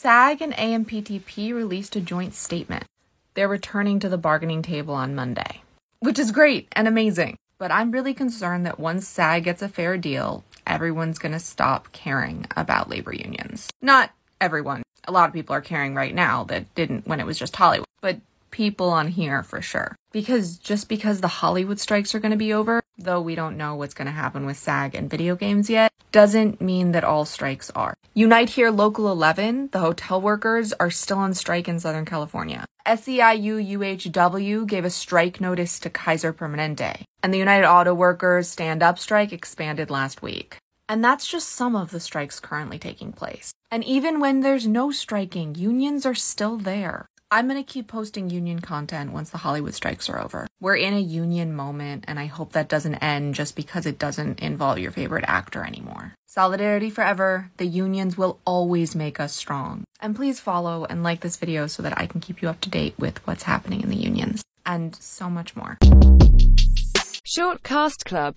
SAG and AMPTP released a joint statement. They're returning to the bargaining table on Monday, which is great and amazing. But I'm really concerned that once SAG gets a fair deal, everyone's going to stop caring about labor unions. Not everyone. A lot of people are caring right now that didn't when it was just Hollywood. But people on here for sure. Because just because the Hollywood strikes are going to be over, though we don't know what's going to happen with SAG and video games yet, doesn't mean that all strikes are. Unite Here Local 11, the hotel workers, are still on strike in Southern California. SEIU UHW gave a strike notice to Kaiser Permanente, and the United Auto Workers stand up strike expanded last week. And that's just some of the strikes currently taking place. And even when there's no striking, unions are still there. I'm going to keep posting union content once the Hollywood strikes are over. We're in a union moment, and I hope that doesn't end just because it doesn't involve your favorite actor anymore. Solidarity forever. The unions will always make us strong. And please follow and like this video so that I can keep you up to date with what's happening in the unions and so much more. Short Cast Club